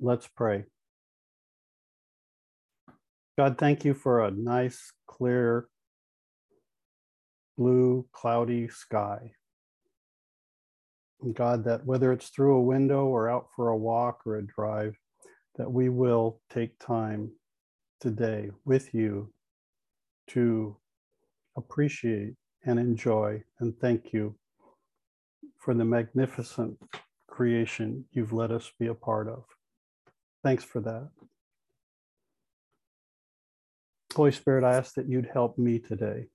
Let's pray. God, thank you for a nice, clear, blue, cloudy sky. And God, that whether it's through a window or out for a walk or a drive, that we will take time today with you to appreciate and enjoy and thank you for the magnificent creation you've let us be a part of. Thanks for that. Holy Spirit, I ask that you'd help me today,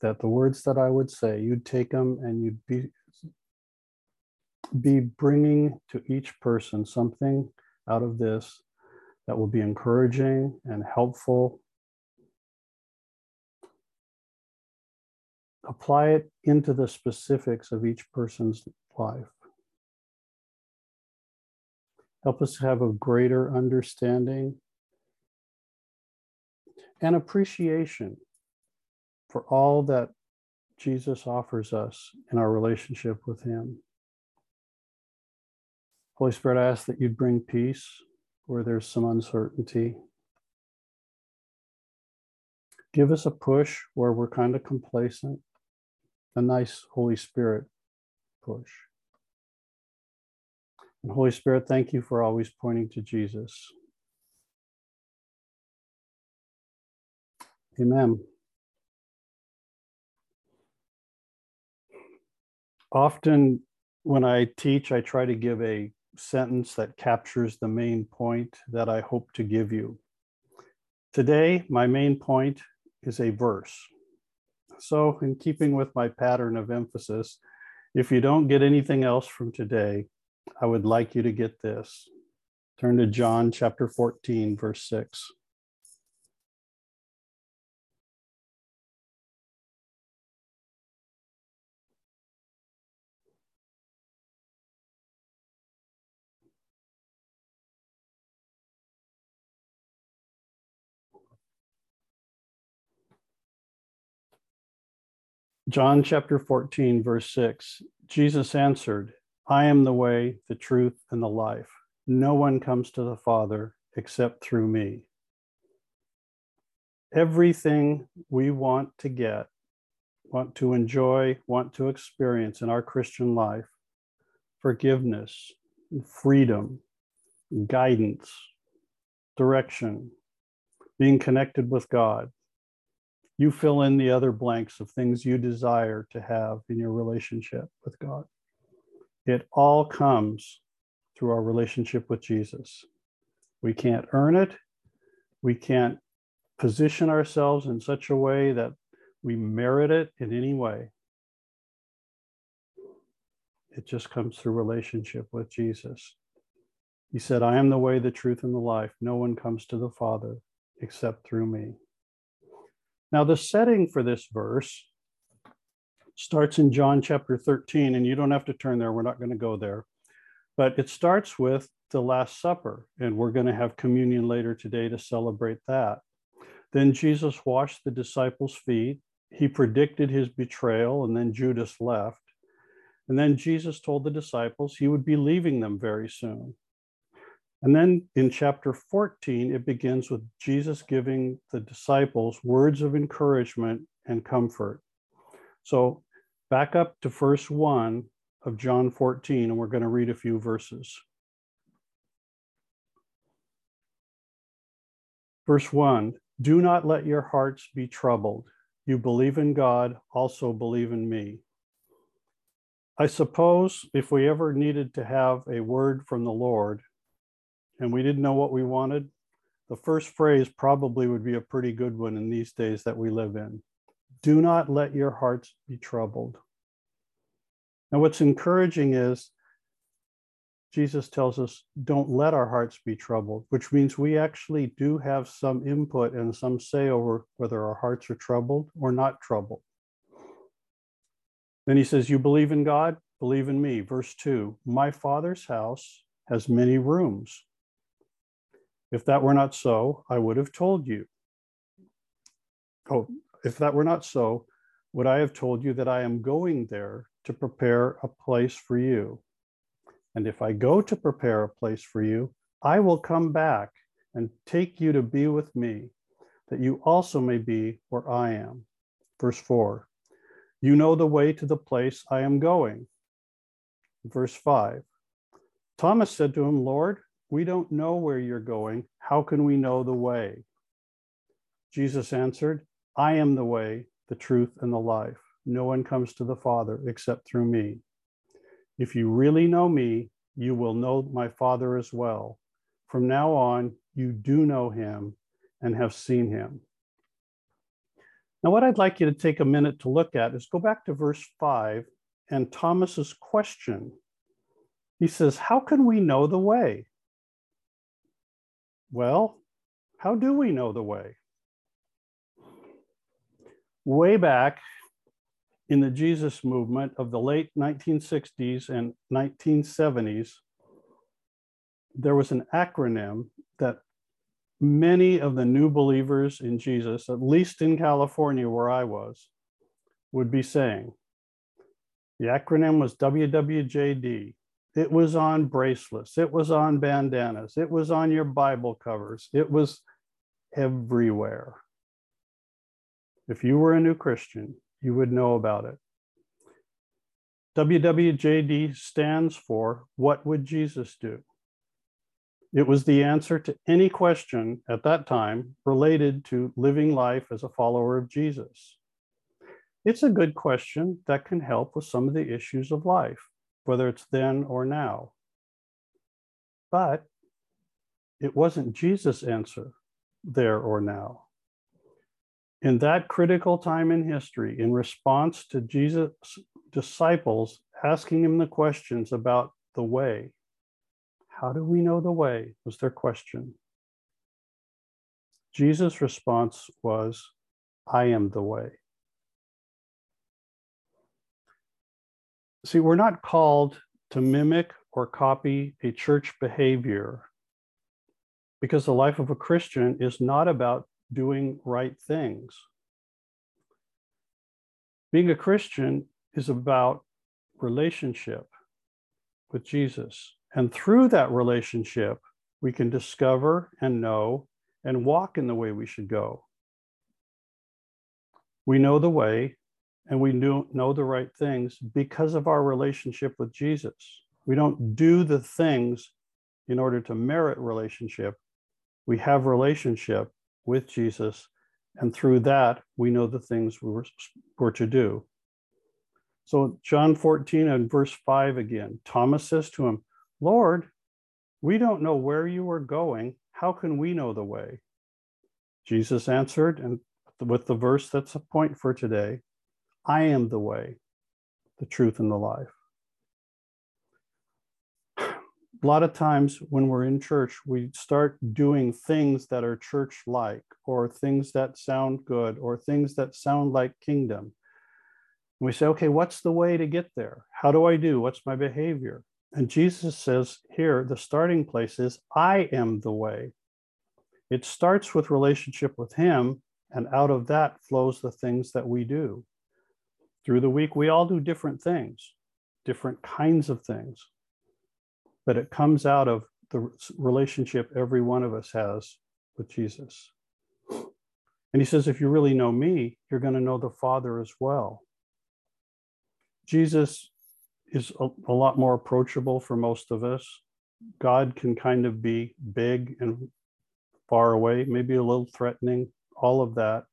that the words that I would say, you'd take them and you'd be, be bringing to each person something out of this that will be encouraging and helpful. Apply it into the specifics of each person's life. Help us to have a greater understanding and appreciation for all that Jesus offers us in our relationship with Him. Holy Spirit, I ask that you'd bring peace where there's some uncertainty. Give us a push where we're kind of complacent, a nice Holy Spirit push. And Holy Spirit, thank you for always pointing to Jesus. Amen. Often when I teach, I try to give a sentence that captures the main point that I hope to give you. Today, my main point is a verse. So, in keeping with my pattern of emphasis, if you don't get anything else from today, I would like you to get this. Turn to John chapter 14, verse 6. John chapter 14, verse 6 Jesus answered, I am the way, the truth, and the life. No one comes to the Father except through me. Everything we want to get, want to enjoy, want to experience in our Christian life forgiveness, freedom, guidance, direction, being connected with God you fill in the other blanks of things you desire to have in your relationship with God. It all comes through our relationship with Jesus. We can't earn it. We can't position ourselves in such a way that we merit it in any way. It just comes through relationship with Jesus. He said, I am the way, the truth, and the life. No one comes to the Father except through me. Now, the setting for this verse starts in John chapter 13, and you don't have to turn there, we're not going to go there. But it starts with the Last Supper, and we're going to have communion later today to celebrate that. Then Jesus washed the disciples' feet. He predicted his betrayal, and then Judas left. And then Jesus told the disciples he would be leaving them very soon. And then in chapter 14, it begins with Jesus giving the disciples words of encouragement and comfort. So back up to verse 1 of John 14, and we're going to read a few verses. Verse 1 Do not let your hearts be troubled. You believe in God, also believe in me. I suppose if we ever needed to have a word from the Lord, and we didn't know what we wanted, the first phrase probably would be a pretty good one in these days that we live in. Do not let your hearts be troubled. Now, what's encouraging is Jesus tells us, don't let our hearts be troubled, which means we actually do have some input and some say over whether our hearts are troubled or not troubled. Then he says, You believe in God, believe in me. Verse 2 My Father's house has many rooms. If that were not so, I would have told you. Oh, if that were not so, would I have told you that I am going there to prepare a place for you? And if I go to prepare a place for you, I will come back and take you to be with me, that you also may be where I am. Verse 4 You know the way to the place I am going. Verse 5 Thomas said to him, Lord, we don't know where you're going. How can we know the way? Jesus answered, I am the way, the truth, and the life. No one comes to the Father except through me. If you really know me, you will know my Father as well. From now on, you do know him and have seen him. Now, what I'd like you to take a minute to look at is go back to verse 5 and Thomas's question. He says, How can we know the way? Well, how do we know the way? Way back in the Jesus movement of the late 1960s and 1970s, there was an acronym that many of the new believers in Jesus, at least in California where I was, would be saying. The acronym was WWJD. It was on bracelets, it was on bandanas, it was on your Bible covers, it was everywhere. If you were a new Christian, you would know about it. WWJD stands for What Would Jesus Do? It was the answer to any question at that time related to living life as a follower of Jesus. It's a good question that can help with some of the issues of life, whether it's then or now. But it wasn't Jesus' answer there or now. In that critical time in history, in response to Jesus' disciples asking him the questions about the way, how do we know the way? was their question. Jesus' response was, I am the way. See, we're not called to mimic or copy a church behavior because the life of a Christian is not about doing right things. Being a Christian is about relationship with Jesus. And through that relationship, we can discover and know and walk in the way we should go. We know the way and we know the right things because of our relationship with Jesus. We don't do the things in order to merit relationship. We have relationship with Jesus, and through that, we know the things we were, were to do. So, John 14 and verse 5 again, Thomas says to him, Lord, we don't know where you are going. How can we know the way? Jesus answered, and with the verse that's a point for today I am the way, the truth, and the life. A lot of times when we're in church, we start doing things that are church like, or things that sound good, or things that sound like kingdom. And we say, okay, what's the way to get there? How do I do? What's my behavior? And Jesus says here, the starting place is, I am the way. It starts with relationship with Him, and out of that flows the things that we do. Through the week, we all do different things, different kinds of things, but it comes out of the relationship every one of us has with Jesus. And he says, if you really know me, you're going to know the Father as well. Jesus is a, a, lot more approachable for most of us. God can kind of be big and far away, maybe a little threatening, all of that.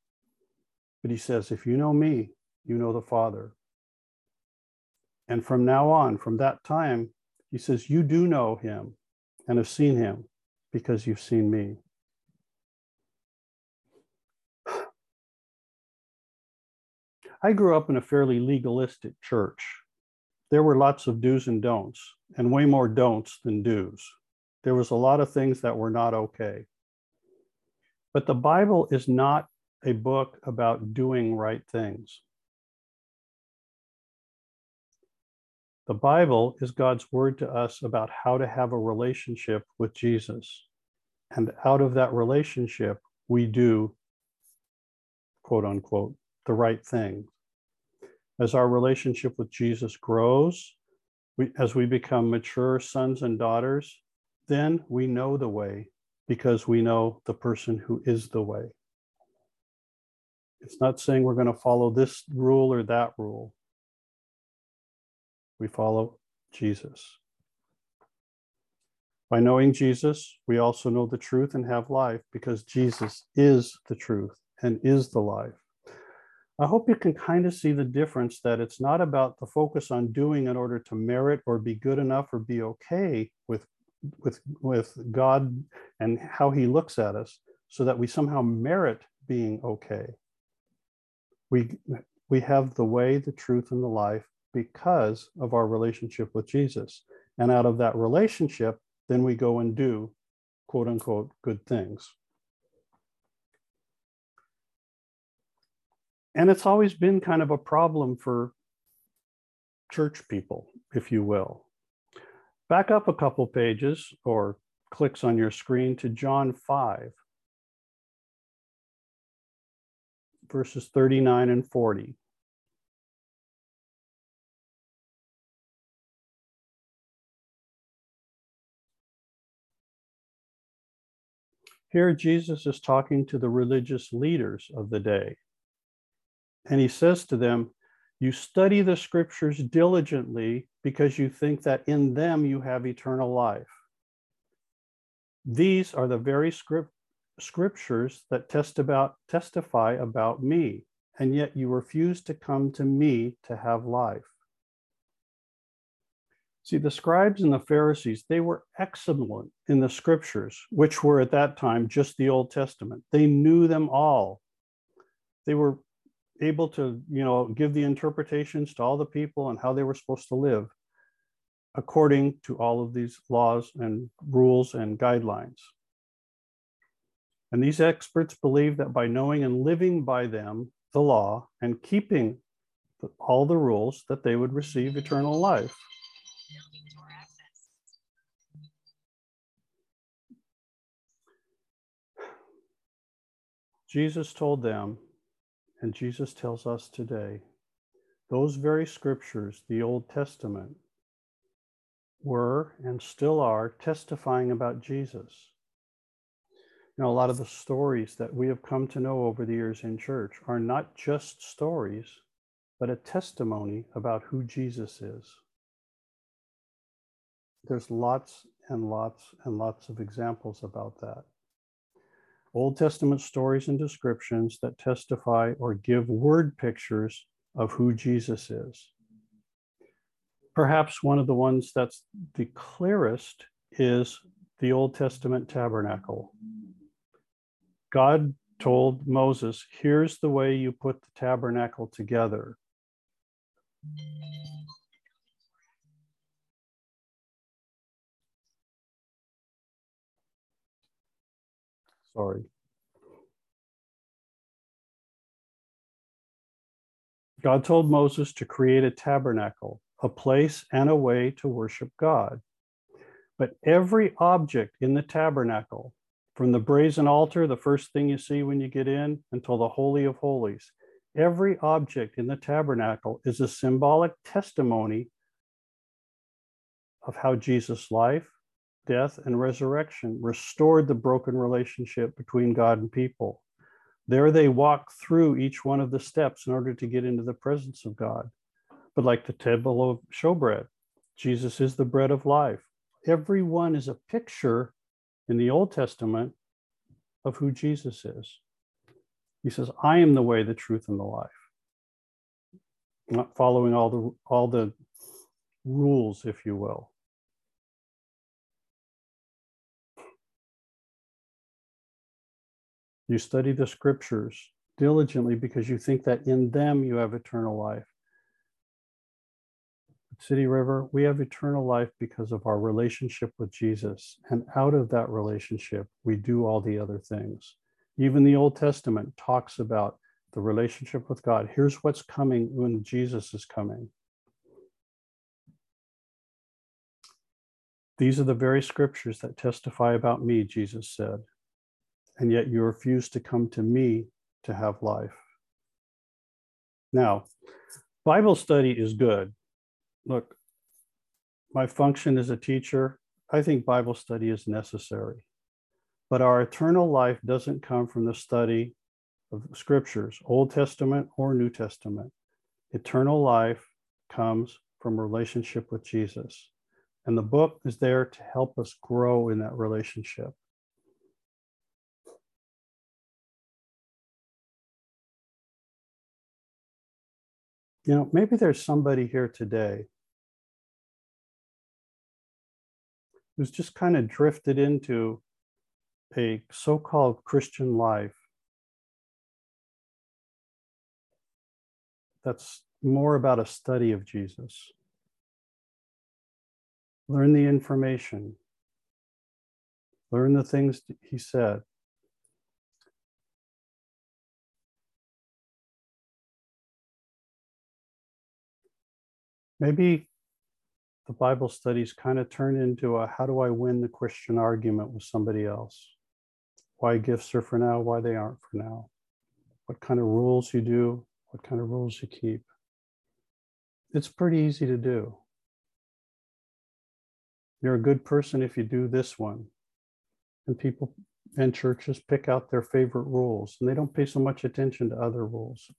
But he says, if you know me, you know the Father. And from now on, from that time, he says, you do know him and have seen him because you've seen me. I grew up in a fairly legalistic church there were lots of do's and don'ts, and way more don'ts than do's. There was a lot of things that were not okay. But the Bible is not a book about doing right things. The Bible is God's word to us about how to have a relationship with Jesus. And out of that relationship, we do, quote unquote, the right thing as our relationship with Jesus grows, we, as we become mature sons and daughters, then we know the way because we know the person who is the way. It's not saying we're going to follow this rule or that rule. We follow Jesus. By knowing Jesus, we also know the truth and have life because Jesus is the truth and is the life. I hope you can kind of see the difference that it's not about the focus on doing in order to merit or be good enough or be okay with with with God and how he looks at us so that we somehow merit being okay. We we have the way, the truth and the life because of our relationship with Jesus. And out of that relationship, then we go and do quote unquote good things. And it's always been kind of a problem for church people, if you will. Back up a couple pages or clicks on your screen to John 5, verses 39 and 40. Here, Jesus is talking to the religious leaders of the day. And he says to them, You study the scriptures diligently because you think that in them you have eternal life. These are the very script, scriptures that test about, testify about me, and yet you refuse to come to me to have life. See, the scribes and the Pharisees, they were excellent in the scriptures, which were at that time just the Old Testament. They knew them all. They were able to, you know, give the interpretations to all the people and how they were supposed to live according to all of these laws and rules and guidelines. And these experts believe that by knowing and living by them, the law, and keeping all the rules, that they would receive eternal life. Jesus told them and Jesus tells us today those very scriptures, the Old Testament, were and still are testifying about Jesus. Know, a lot of the stories that we have come to know over the years in church are not just stories, but a testimony about who Jesus is. There's lots and lots and lots of examples about that. Old Testament stories and descriptions that testify or give word pictures of who Jesus is. Perhaps one of the ones that's the clearest is the Old Testament tabernacle. God told Moses, here's the way you put the tabernacle together. Sorry. God told Moses to create a tabernacle, a place and a way to worship God. But every object in the tabernacle, from the brazen altar, the first thing you see when you get in, until the Holy of Holies, every object in the tabernacle is a symbolic testimony of how Jesus' life, death, and resurrection restored the broken relationship between God and people. There they walk through each one of the steps in order to get into the presence of God. But like the table of showbread, Jesus is the bread of life. Every one is a picture in the Old Testament of who Jesus is. He says, I am the way, the truth, and the life. Not following all the all the rules, if you will. You study the scriptures diligently because you think that in them you have eternal life. City River, we have eternal life because of our relationship with Jesus. And out of that relationship, we do all the other things. Even the Old Testament talks about the relationship with God. Here's what's coming when Jesus is coming. These are the very scriptures that testify about me, Jesus said and yet you refuse to come to me to have life. Now, Bible study is good. Look, my function as a teacher, I think Bible study is necessary. But our eternal life doesn't come from the study of scriptures, Old Testament or New Testament. Eternal life comes from relationship with Jesus. And the book is there to help us grow in that relationship. You know, maybe there's somebody here today who's just kind of drifted into a so called Christian life that's more about a study of Jesus. Learn the information, learn the things he said. Maybe the Bible studies kind of turn into a how do I win the Christian argument with somebody else? Why gifts are for now, why they aren't for now. What kind of rules you do, what kind of rules you keep. It's pretty easy to do. You're a good person if you do this one. And people and churches pick out their favorite rules and they don't pay so much attention to other rules.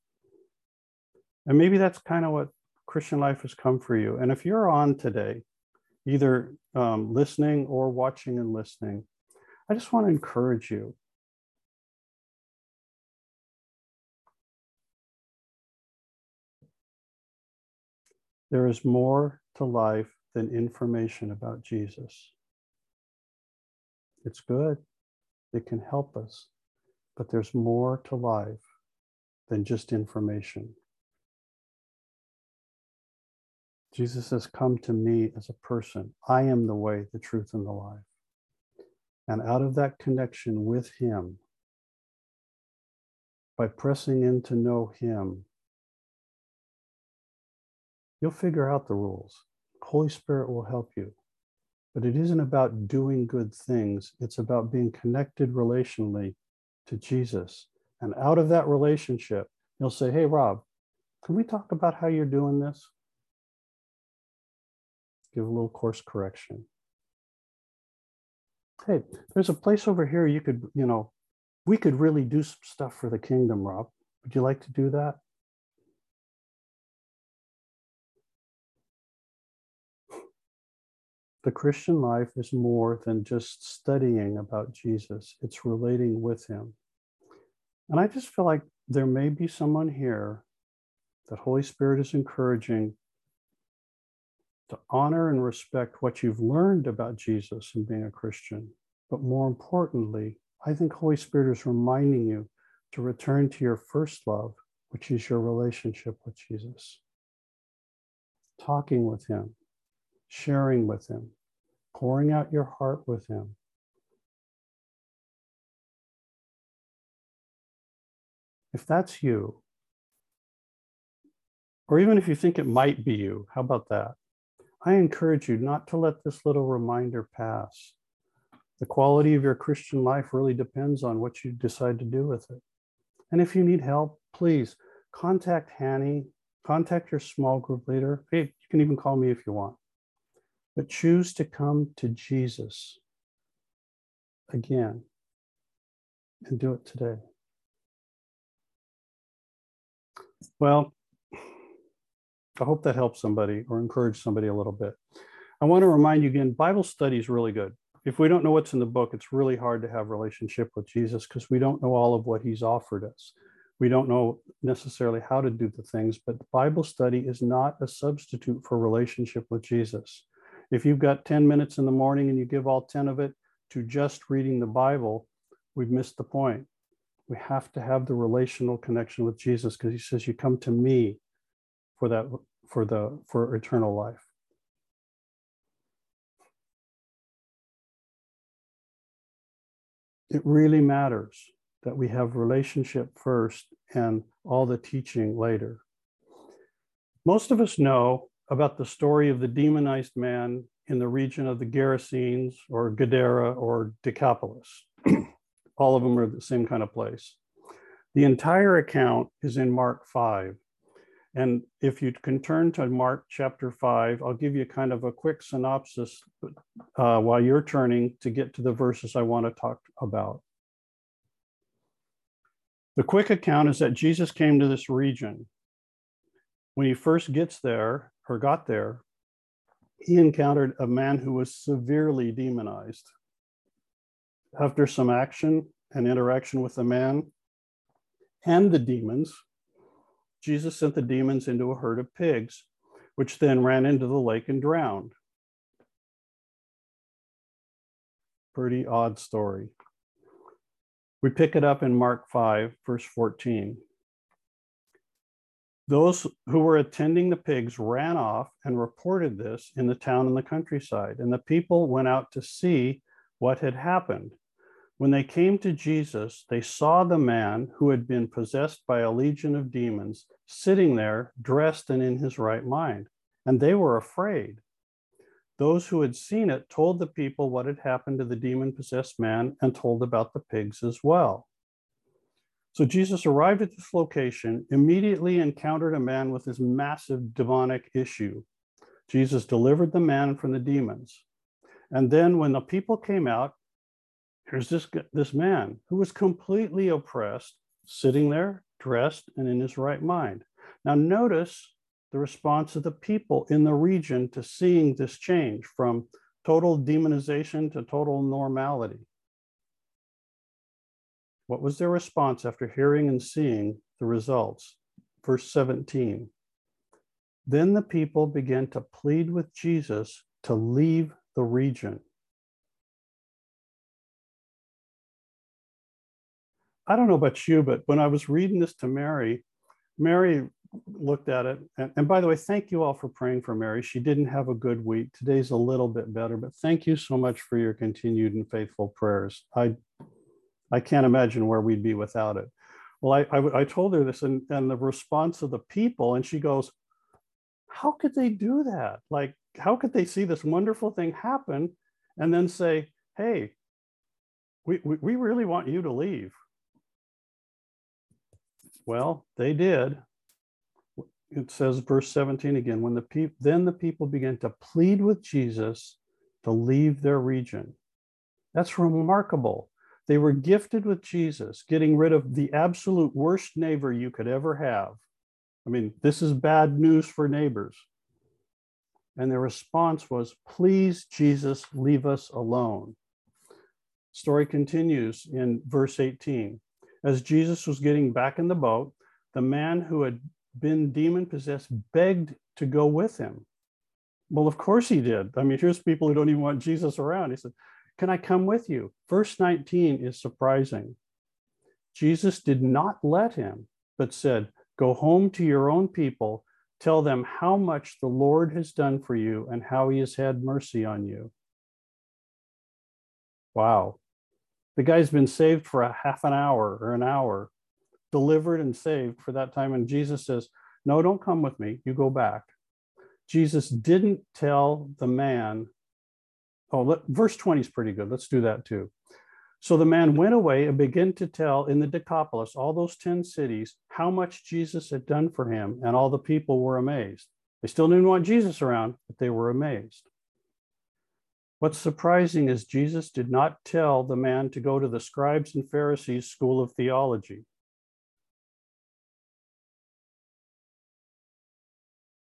And maybe that's kind of what Christian life has come for you. And if you're on today, either um, listening or watching and listening, I just want to encourage you. There is more to life than information about Jesus. It's good, it can help us, but there's more to life than just information. Jesus has come to me as a person. I am the way, the truth, and the life. And out of that connection with Him, by pressing in to know Him, you'll figure out the rules. Holy Spirit will help you. But it isn't about doing good things, it's about being connected relationally to Jesus. And out of that relationship, you'll say, Hey, Rob, can we talk about how you're doing this? Give a little course correction hey, there's a place over here you could, you know, we could really do some stuff for the kingdom, Rob. Would you like to do that? The Christian life is more than just studying about Jesus, it's relating with him. And I just feel like there may be someone here that Holy Spirit is encouraging to honor and respect what you've learned about Jesus and being a Christian. But more importantly, I think Holy Spirit is reminding you to return to your first love, which is your relationship with Jesus. Talking with Him, sharing with Him, pouring out your heart with Him. If that's you, or even if you think it might be you, how about that? I encourage you not to let this little reminder pass. The quality of your Christian life really depends on what you decide to do with it. And if you need help, please contact Hanny, contact your small group leader. Hey, you can even call me if you want. But choose to come to Jesus again and do it today. Well, I hope that helps somebody or encourage somebody a little bit. I want to remind you again, Bible study is really good. If we don't know what's in the book, it's really hard to have relationship with Jesus because we don't know all of what he's offered us. We don't know necessarily how to do the things, but Bible study is not a substitute for relationship with Jesus. If you've got 10 minutes in the morning and you give all 10 of it to just reading the Bible, we've missed the point. We have to have the relational connection with Jesus because he says, You come to me for that for the for eternal life. It really matters that we have relationship first and all the teaching later. Most of us know about the story of the demonized man in the region of the Gerasenes or Gadara or Decapolis. all of them are the same kind of place. The entire account is in Mark 5. And if you can turn to Mark chapter 5, I'll give you kind of a quick synopsis uh, while you're turning to get to the verses I want to talk about. The quick account is that Jesus came to this region. When he first gets there or got there, he encountered a man who was severely demonized. After some action and interaction with the man and the demons, Jesus sent the demons into a herd of pigs, which then ran into the lake and drowned. Pretty odd story. We pick it up in Mark 5, verse 14. Those who were attending the pigs ran off and reported this in the town and the countryside, and the people went out to see what had happened. When they came to Jesus, they saw the man who had been possessed by a legion of demons sitting there, dressed and in his right mind, and they were afraid. Those who had seen it told the people what had happened to the demon possessed man and told about the pigs as well. So Jesus arrived at this location, immediately encountered a man with this massive demonic issue. Jesus delivered the man from the demons. And then when the people came out, here's this, this man who was completely oppressed, sitting there, dressed, and in his right mind. Now, notice the response of the people in the region to seeing this change from total demonization to total normality. What was their response after hearing and seeing the results? Verse 17. Then the people began to plead with Jesus to leave the region. I don't know about you, but when I was reading this to Mary, Mary looked at it. And, and, by the way, thank you all for praying for Mary. She didn't have a good week. Today's a little bit better, but thank you so much for your continued and faithful prayers. I, I can't imagine where we'd be without it. Well, I, I, I told her this and, and the response of the people, and she goes, How could they do that? Like, how could they see this wonderful thing happen and then say, Hey, we, we, we really want you to leave? Well, they did. It says, verse 17 again, when the people then the people began to plead with Jesus to leave their region. That's remarkable. They were gifted with Jesus, getting rid of the absolute worst neighbor you could ever have. I mean, this is bad news for neighbors. And their response was, Please, Jesus, leave us alone. Story continues in verse 18. As Jesus was getting back in the boat, the man who had been demon possessed begged to go with him. Well, of course he did. I mean, here's people who don't even want Jesus around. He said, Can I come with you? Verse 19 is surprising. Jesus did not let him, but said, Go home to your own people, tell them how much the Lord has done for you and how he has had mercy on you. Wow. The guy's been saved for a half an hour or an hour, delivered and saved for that time. And Jesus says, No, don't come with me. You go back. Jesus didn't tell the man, oh, let, verse 20 is pretty good. Let's do that too. So the man went away and began to tell in the Decapolis, all those 10 cities, how much Jesus had done for him, and all the people were amazed. They still didn't want Jesus around, but they were amazed. What's surprising is Jesus did not tell the man to go to the scribes and Pharisees school of theology.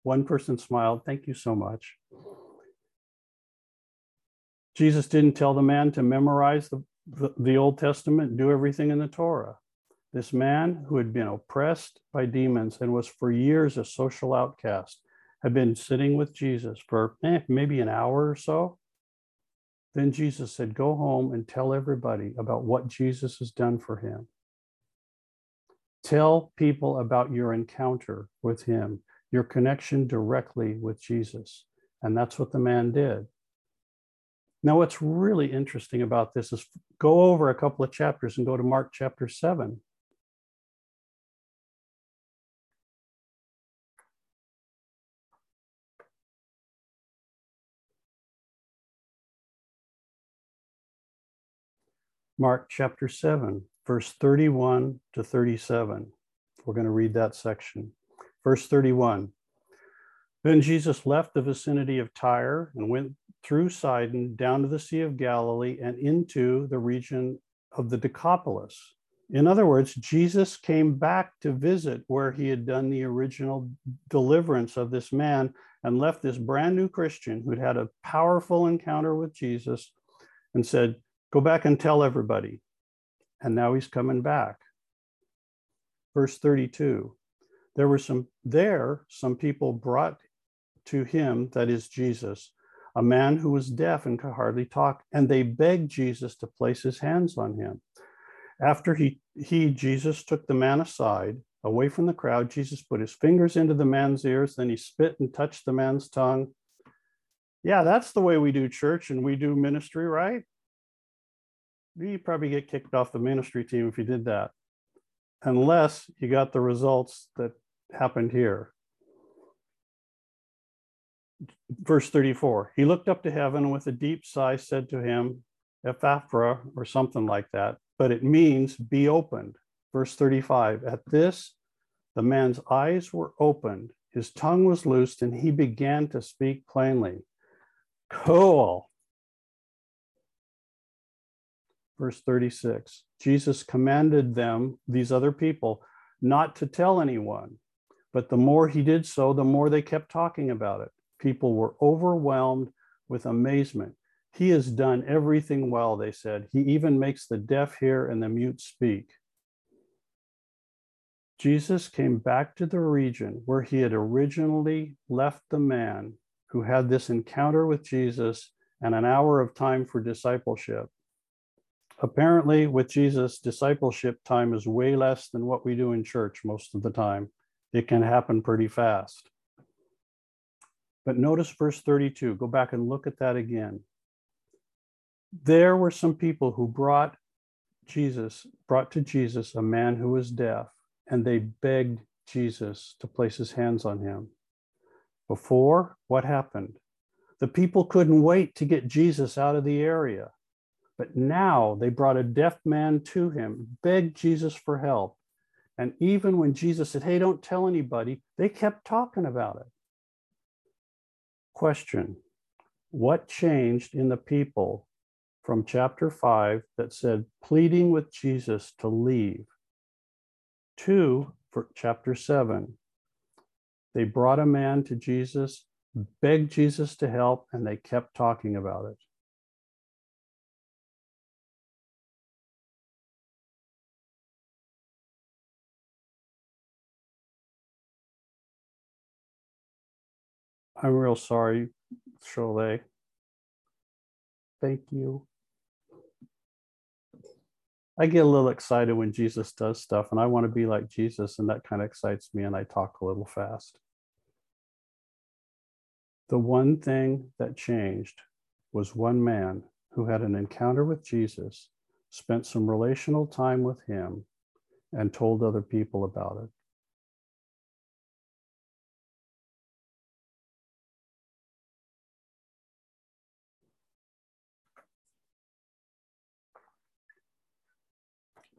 One person smiled, Thank you so much. Jesus didn't tell the man to memorize the, the, the, Old Testament, do everything in the Torah. This man who had been oppressed by demons and was for years a social outcast had been sitting with Jesus for eh, maybe an hour or so then Jesus said, Go home and tell everybody about what Jesus has done for him. Tell people about your encounter with him, your connection directly with Jesus. And that's what the man did. Now, what's really interesting about this is go over a couple of chapters and go to Mark chapter 7. Mark chapter 7, verse 31 to 37. We're going to read that section. Verse 31 Then Jesus left the vicinity of Tyre and went through Sidon down to the Sea of Galilee and into the region of the Decapolis. In other words, Jesus came back to visit where he had done the original deliverance of this man and left this brand new Christian who'd had a powerful encounter with Jesus and said, Go back and tell everybody. And now he's coming back. Verse 32 There were some, there, some people brought to him, that is Jesus, a man who was deaf and could hardly talk, and they begged Jesus to place his hands on him. After he, he, Jesus, took the man aside, away from the crowd, Jesus put his fingers into the man's ears, then he spit and touched the man's tongue. Yeah, that's the way we do church and we do ministry, right? You probably get kicked off the ministry team if you did that, unless you got the results that happened here. Verse 34 He looked up to heaven and with a deep sigh said to him, Ephphatha, or something like that, but it means be opened. Verse 35 At this, the man's eyes were opened, his tongue was loosed, and he began to speak plainly. Cool. Verse 36 Jesus commanded them, these other people, not to tell anyone. But the more he did so, the more they kept talking about it. People were overwhelmed with amazement. He has done everything well, they said. He even makes the deaf hear and the mute speak. Jesus came back to the region where he had originally left the man who had this encounter with Jesus and an hour of time for discipleship. Apparently, with Jesus, discipleship time is way less than what we do in church most of the time. It can happen pretty fast. But notice verse 32. Go back and look at that again. There were some people who brought Jesus, brought to Jesus a man who was deaf and they begged Jesus to place his hands on him. Before, what happened? The people couldn't wait to get Jesus out of the area. But now they brought a deaf man to him, begged Jesus for help. And even when Jesus said, Hey, don't tell anybody, they kept talking about it. Question What changed in the people from chapter 5 that said, pleading with Jesus to leave? 2 for chapter 7. They brought a man to Jesus, begged Jesus to help, and they kept talking about it. I'm real sorry, Cholet. Thank you. I get a little excited when Jesus does stuff, and I want to be like Jesus, and that kind of excites me, and I talk a little fast. The one thing that changed was one man who had an encounter with Jesus, spent some relational time with him, and told other people about it.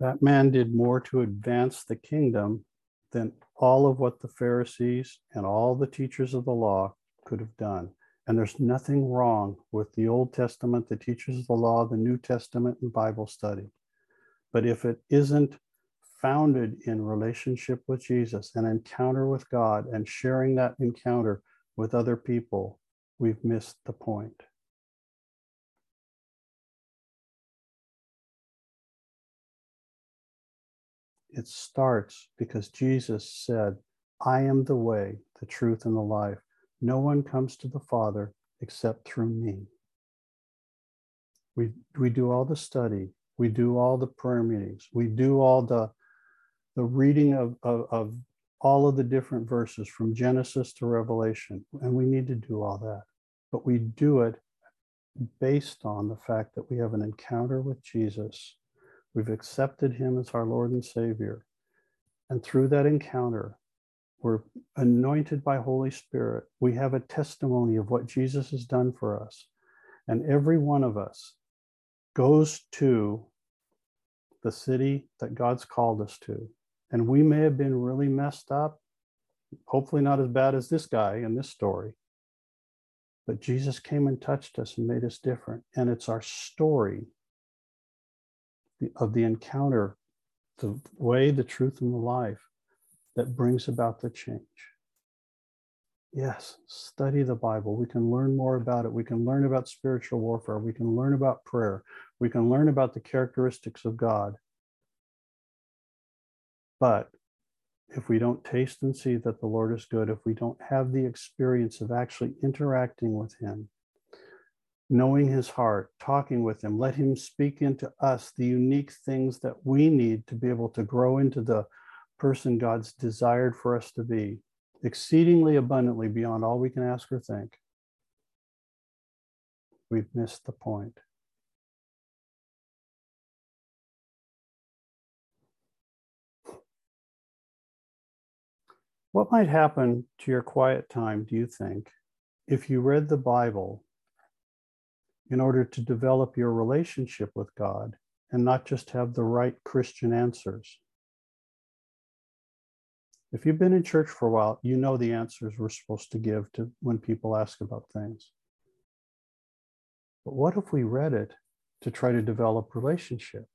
That man did more to advance the kingdom than all of what the Pharisees and all the teachers of the law could have done. And there's nothing wrong with the Old Testament, the teachers of the law, the New Testament, and Bible study. But if it isn't founded in relationship with Jesus, an encounter with God, and sharing that encounter with other people, we've missed the point. It starts because Jesus said, I am the way, the truth, and the life. No one comes to the Father except through me. We, we do all the study, we do all the prayer meetings, we do all the, the reading of, of, of all of the different verses from Genesis to Revelation, and we need to do all that. But we do it based on the fact that we have an encounter with Jesus We've accepted him as our Lord and Savior. And through that encounter, we're anointed by Holy Spirit. We have a testimony of what Jesus has done for us. And every one of us goes to the city that God's called us to. And we may have been really messed up, hopefully not as bad as this guy in this story. But Jesus came and touched us and made us different. And it's our story of the encounter, the way, the truth, and the life that brings about the change. Yes, study the Bible. We can learn more about it. We can learn about spiritual warfare. We can learn about prayer. We can learn about the characteristics of God. But if we don't taste and see that the Lord is good, if we don't have the experience of actually interacting with Him, knowing His heart, talking with Him, let Him speak into us the unique things that we need to be able to grow into the person God's desired for us to be, exceedingly abundantly beyond all we can ask or think, we've missed the point. What might happen to your quiet time, do you think, if you read the Bible in order to develop your relationship with God and not just have the right Christian answers? If you've been in church for a while, you know the answers we're supposed to give to when people ask about things. But what if we read it to try to develop relationship?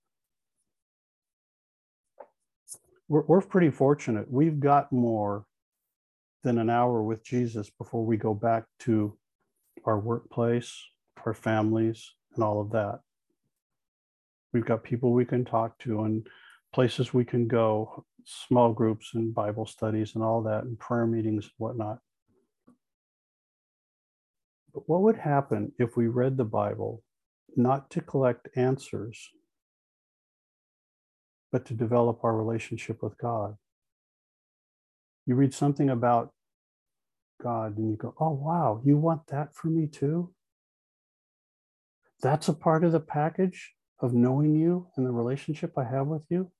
We're, we're pretty fortunate. We've got more than an hour with Jesus before we go back to our workplace, our families, and all of that. We've got people we can talk to and places we can go, small groups and Bible studies and all that, and prayer meetings and whatnot. But what would happen if we read the Bible not to collect answers, but to develop our relationship with God? You read something about God and you go, oh, wow, you want that for me too? That's a part of the package of knowing you and the relationship I have with you?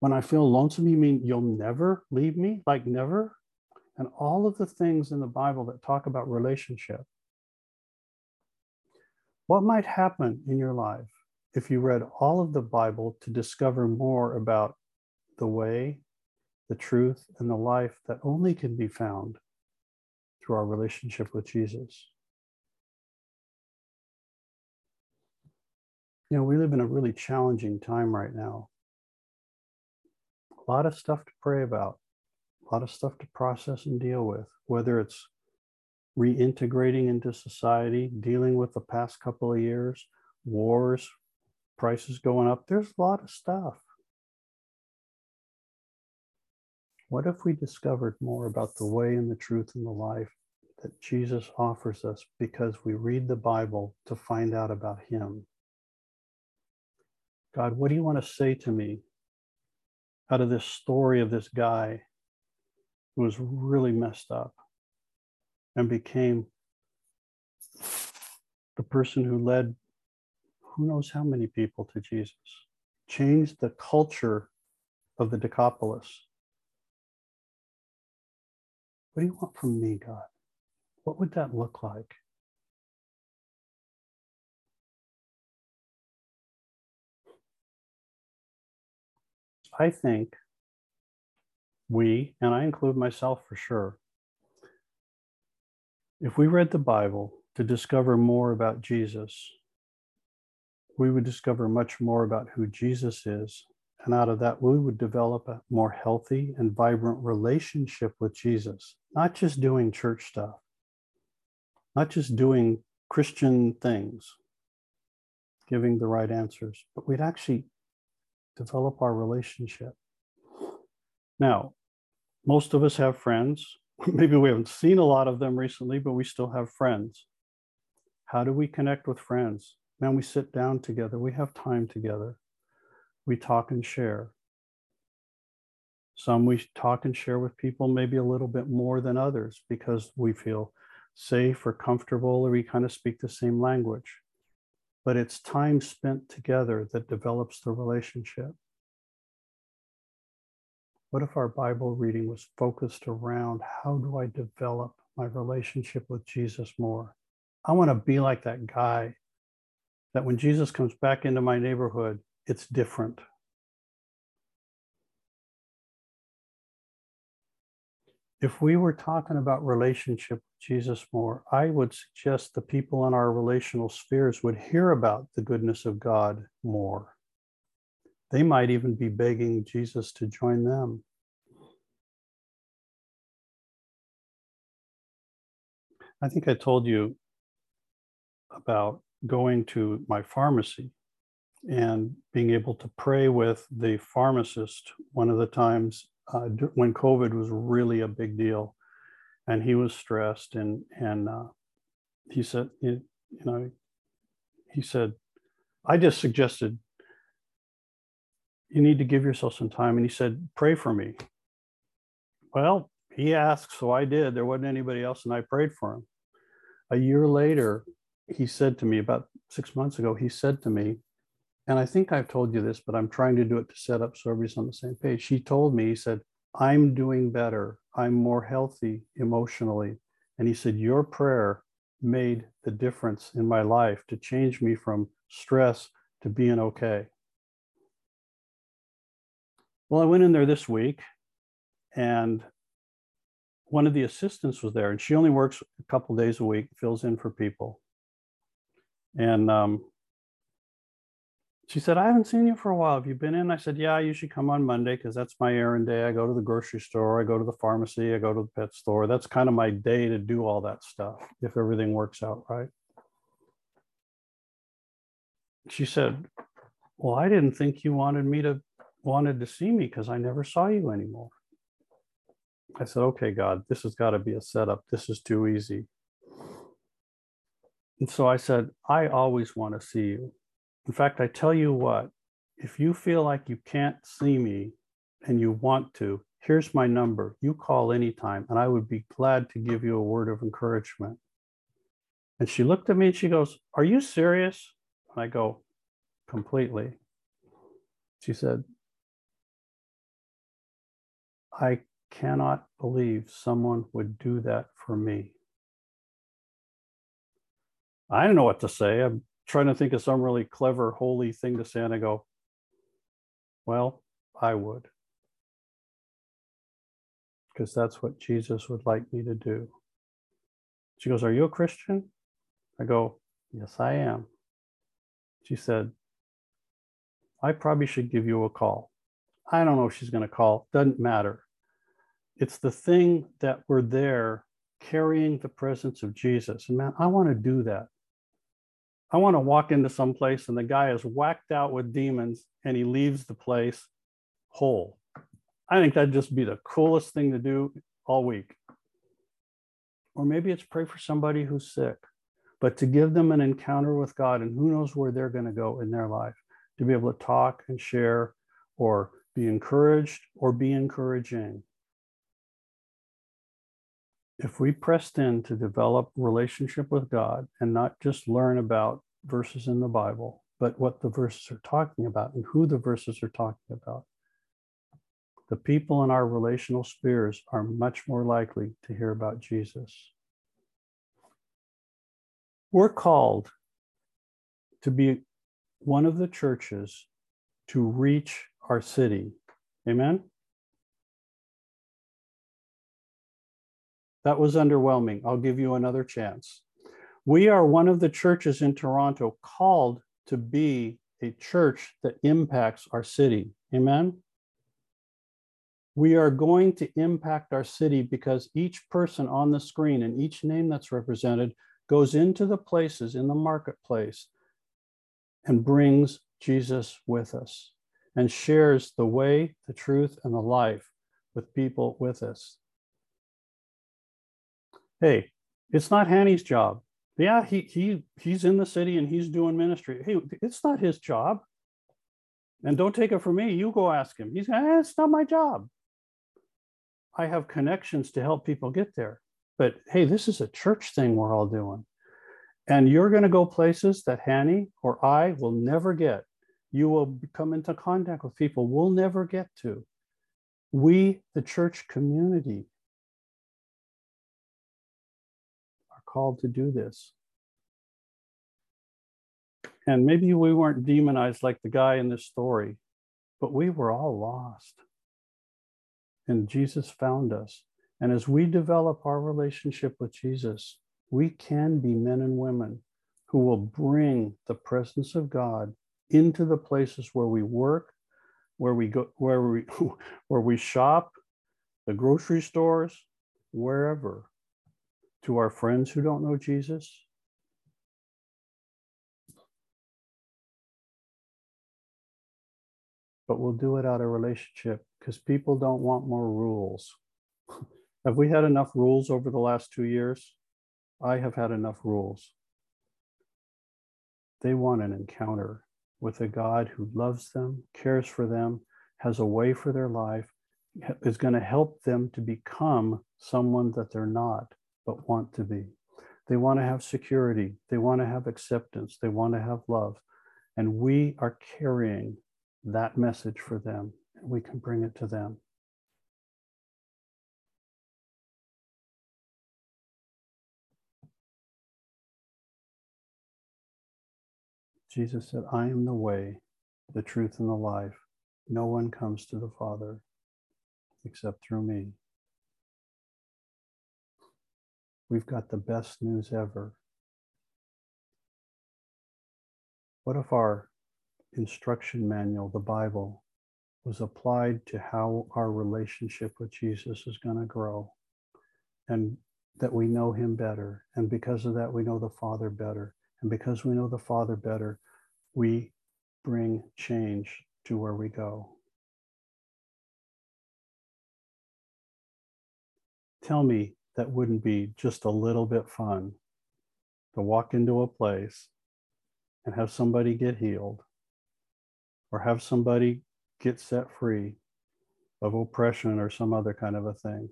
When I feel lonesome, you mean you'll never leave me? Like never? And all of the things in the Bible that talk about relationship. What might happen in your life if you read all of the Bible to discover more about the way, the truth, and the life that only can be found through our relationship with Jesus? You know, we live in a really challenging time right now a lot of stuff to pray about, a lot of stuff to process and deal with, whether it's reintegrating into society, dealing with the past couple of years, wars, prices going up. There's a lot of stuff. What if we discovered more about the way and the truth and the life that Jesus offers us because we read the Bible to find out about Him? God, what do you want to say to me out of this story of this guy who was really messed up and became the person who led who knows how many people to Jesus, changed the culture of the Decapolis. What do you want from me, God? What would that look like? I think we, and I include myself for sure, if we read the Bible to discover more about Jesus, we would discover much more about who Jesus is. And out of that, we would develop a more healthy and vibrant relationship with Jesus, not just doing church stuff, not just doing Christian things, giving the right answers, but we'd actually develop our relationship. Now, most of us have friends. Maybe we haven't seen a lot of them recently, but we still have friends. How do we connect with friends? Man, we sit down together, we have time together, we talk and share. Some we talk and share with people maybe a little bit more than others because we feel safe or comfortable or we kind of speak the same language but it's time spent together that develops the relationship. What if our Bible reading was focused around how do I develop my relationship with Jesus more? I want to be like that guy that when Jesus comes back into my neighborhood, it's different. If we were talking about relationship with Jesus more, I would suggest the people in our relational spheres would hear about the goodness of God more. They might even be begging Jesus to join them. I think I told you about going to my pharmacy and being able to pray with the pharmacist one of the times uh, when COVID was really a big deal, and he was stressed, and and uh, he said, you, you know, he said, I just suggested you need to give yourself some time, and he said, pray for me. Well, he asked, so I did. There wasn't anybody else, and I prayed for him. A year later, he said to me about six months ago, he said to me, and I think I've told you this, but I'm trying to do it to set up so everybody's on the same page. She told me, he said, I'm doing better. I'm more healthy emotionally. And he said, Your prayer made the difference in my life to change me from stress to being okay. Well, I went in there this week and one of the assistants was there, and she only works a couple days a week, fills in for people. And um, she said, I haven't seen you for a while. Have you been in? I said, Yeah, you should come on Monday because that's my errand day. I go to the grocery store, I go to the pharmacy, I go to the pet store. That's kind of my day to do all that stuff if everything works out right. She said, Well, I didn't think you wanted me to wanted to see me because I never saw you anymore. I said, Okay, God, this has got to be a setup. This is too easy. And so I said, I always want to see you. In fact, I tell you what, if you feel like you can't see me and you want to, here's my number. You call anytime, and I would be glad to give you a word of encouragement. And she looked at me and she goes, Are you serious? And I go, Completely. She said, I cannot believe someone would do that for me. I don't know what to say. I'm trying to think of some really clever, holy thing to say. And I go, well, I would. Because that's what Jesus would like me to do. She goes, Are you a Christian? I go, Yes, I am. She said, I probably should give you a call. I don't know if she's going to call, doesn't matter. It's the thing that we're there carrying the presence of Jesus. And man, I want to do that. I want to walk into some place and the guy is whacked out with demons and he leaves the place whole. I think that'd just be the coolest thing to do all week. Or maybe it's pray for somebody who's sick, but to give them an encounter with God and who knows where they're going to go in their life, to be able to talk and share or be encouraged or be encouraging if we pressed in to develop relationship with God and not just learn about verses in the Bible, but what the verses are talking about and who the verses are talking about, the people in our relational spheres are much more likely to hear about Jesus. We're called to be one of the churches to reach our city. Amen? That was underwhelming. I'll give you another chance. We are one of the churches in Toronto called to be a church that impacts our city. Amen. We are going to impact our city because each person on the screen and each name that's represented goes into the places in the marketplace and brings Jesus with us and shares the way, the truth, and the life with people with us hey, it's not Hanny's job. Yeah, he he he's in the city and he's doing ministry. Hey, it's not his job. And don't take it from me. You go ask him. He's eh, it's not my job. I have connections to help people get there. But hey, this is a church thing we're all doing. And you're going to go places that Hanny or I will never get. You will come into contact with people we'll never get to. We, the church community, called to do this. And maybe we weren't demonized like the guy in this story, but we were all lost. And Jesus found us. And as we develop our relationship with Jesus, we can be men and women who will bring the presence of God into the places where we work, where we go, where we where we shop, the grocery stores, wherever, to our friends who don't know Jesus. But we'll do it out of relationship because people don't want more rules. have we had enough rules over the last two years? I have had enough rules. They want an encounter with a God who loves them, cares for them, has a way for their life, is going to help them to become someone that they're not, but want to be. They want to have security. They want to have acceptance. They want to have love. And we are carrying that message for them, and we can bring it to them. Jesus said, I am the way, the truth, and the life. No one comes to the Father except through me. We've got the best news ever. What if our instruction manual, the Bible, was applied to how our relationship with Jesus is going to grow and that we know him better. And because of that, we know the Father better. And because we know the Father better, we bring change to where we go. Tell me that wouldn't be just a little bit fun to walk into a place and have somebody get healed or have somebody get set free of oppression or some other kind of a thing.